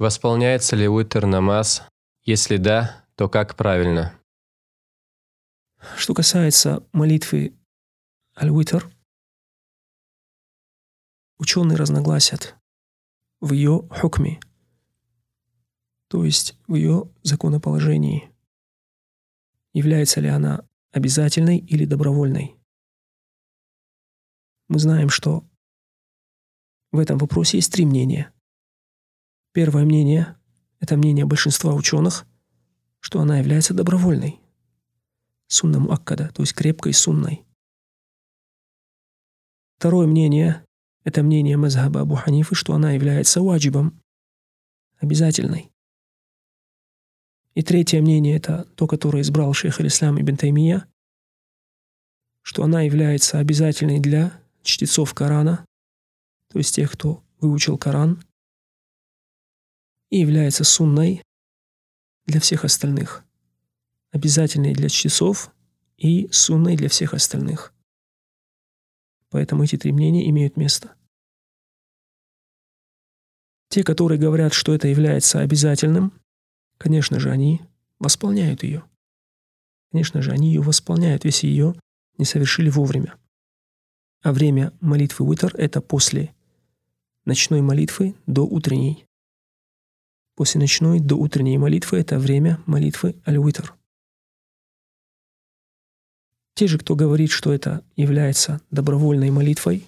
Восполняется ли уитр намаз? Если да, то как правильно? Что касается молитвы аль-витр, ученые разногласят в ее хукме, то есть в ее законоположении. Является ли она обязательной или добровольной? Мы знаем, что в этом вопросе есть три мнения – Первое мнение – это мнение большинства ученых, что она является добровольной, суннам аккада, то есть крепкой сунной. Второе мнение – это мнение Мазхаба Абу Ханифы, что она является ваджибом, обязательной. И третье мнение – это то, которое избрал шейх Алислам ибн Таймия, что она является обязательной для чтецов Корана, то есть тех, кто выучил Коран – и является сунной для всех остальных, обязательной для часов и сунной для всех остальных. Поэтому эти три мнения имеют место. Те, которые говорят, что это является обязательным, конечно же, они восполняют ее. Конечно же, они ее восполняют, если ее не совершили вовремя. А время молитвы Уитер – это после ночной молитвы до утренней. После ночной до утренней молитвы – это время молитвы Аль-Витр. Те же, кто говорит, что это является добровольной молитвой,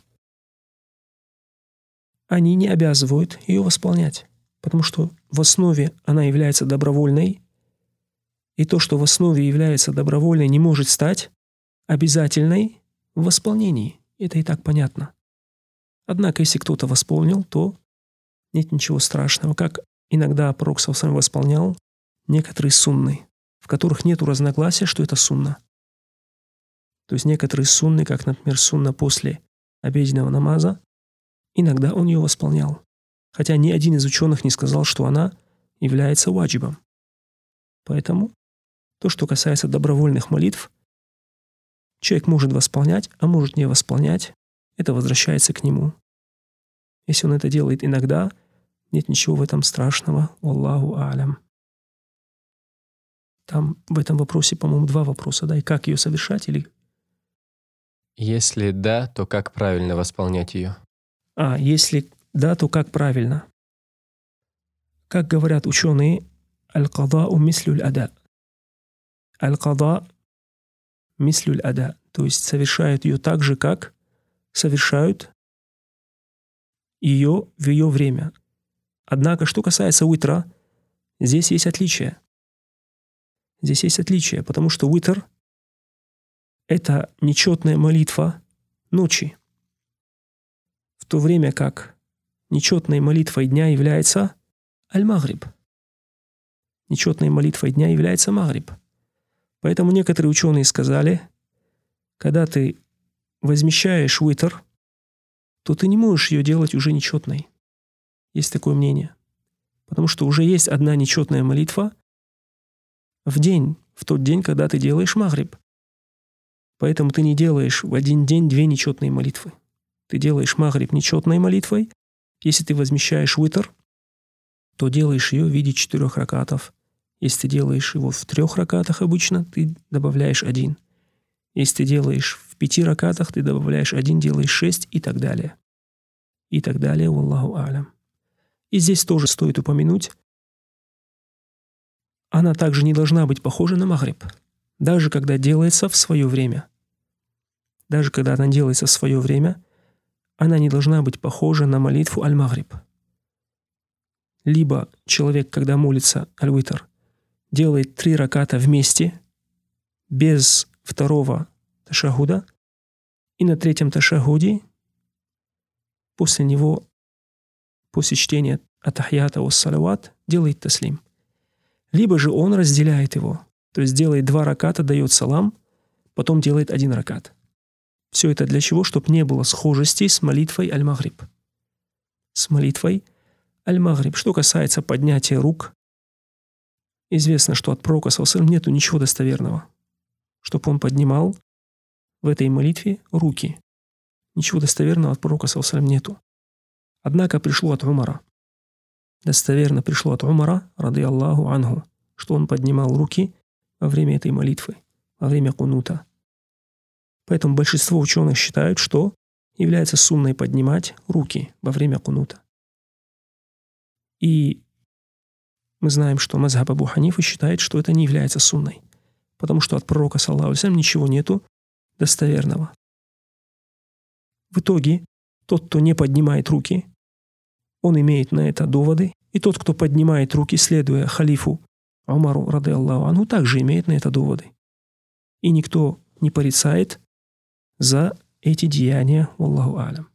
они не обязывают ее восполнять, потому что в основе она является добровольной, и то, что в основе является добровольной, не может стать обязательной в восполнении. Это и так понятно. Однако, если кто-то восполнил, то нет ничего страшного, как Иногда пророк сам восполнял некоторые сунны, в которых нет разногласия, что это сунна. То есть некоторые сунны, как, например, сунна после обеденного намаза, иногда он ее восполнял. Хотя ни один из ученых не сказал, что она является ваджибом. Поэтому то, что касается добровольных молитв, человек может восполнять, а может не восполнять, это возвращается к нему. Если он это делает иногда – нет ничего в этом страшного. Аллаху алям. Там в этом вопросе, по-моему, два вопроса, да, и как ее совершать или... Если да, то как правильно восполнять ее? А, если да, то как правильно? Как говорят ученые, аль-када у мислюль ада. Аль-када мислюль ада. То есть совершают ее так же, как совершают ее в ее время. Однако, что касается уитра, здесь есть отличие. Здесь есть отличие, потому что уитр – это нечетная молитва ночи, в то время как нечетной молитвой дня является аль-магриб. Нечетной молитвой дня является магриб. Поэтому некоторые ученые сказали, когда ты возмещаешь уитр, то ты не можешь ее делать уже нечетной. Есть такое мнение. Потому что уже есть одна нечетная молитва в день, в тот день, когда ты делаешь магриб. Поэтому ты не делаешь в один день две нечетные молитвы. Ты делаешь магриб нечетной молитвой. Если ты возмещаешь витр, то делаешь ее в виде четырех ракатов. Если ты делаешь его в трех ракатах обычно, ты добавляешь один. Если ты делаешь в пяти ракатах, ты добавляешь один, делаешь шесть и так далее. И так далее, Аллаху алям. И здесь тоже стоит упомянуть, она также не должна быть похожа на Магриб, даже когда делается в свое время. Даже когда она делается в свое время, она не должна быть похожа на молитву Аль-Магриб. Либо человек, когда молится Аль-Витр, делает три раката вместе, без второго ташахуда, и на третьем ташахуде после него после чтения атахията салават делает таслим. Либо же он разделяет его, то есть делает два раката, дает салам, потом делает один ракат. Все это для чего? Чтобы не было схожести с молитвой Аль-Магриб. С молитвой Аль-Магриб. Что касается поднятия рук, известно, что от пророка Саусалам нету ничего достоверного. Чтобы он поднимал в этой молитве руки. Ничего достоверного от пророка Саусалам нету. Однако пришло от Умара. Достоверно пришло от Умара, рады Аллаху Ангу, что он поднимал руки во время этой молитвы, во время кунута. Поэтому большинство ученых считают, что является сунной поднимать руки во время кунута. И мы знаем, что Мазхаб Абу Ханифа считает, что это не является сунной, потому что от пророка, саллаху ничего нету достоверного. В итоге тот, кто не поднимает руки, он имеет на это доводы, и тот, кто поднимает руки, следуя халифу Умару, рады Аллаху Анху, также имеет на это доводы. И никто не порицает за эти деяния, Аллаху Алям.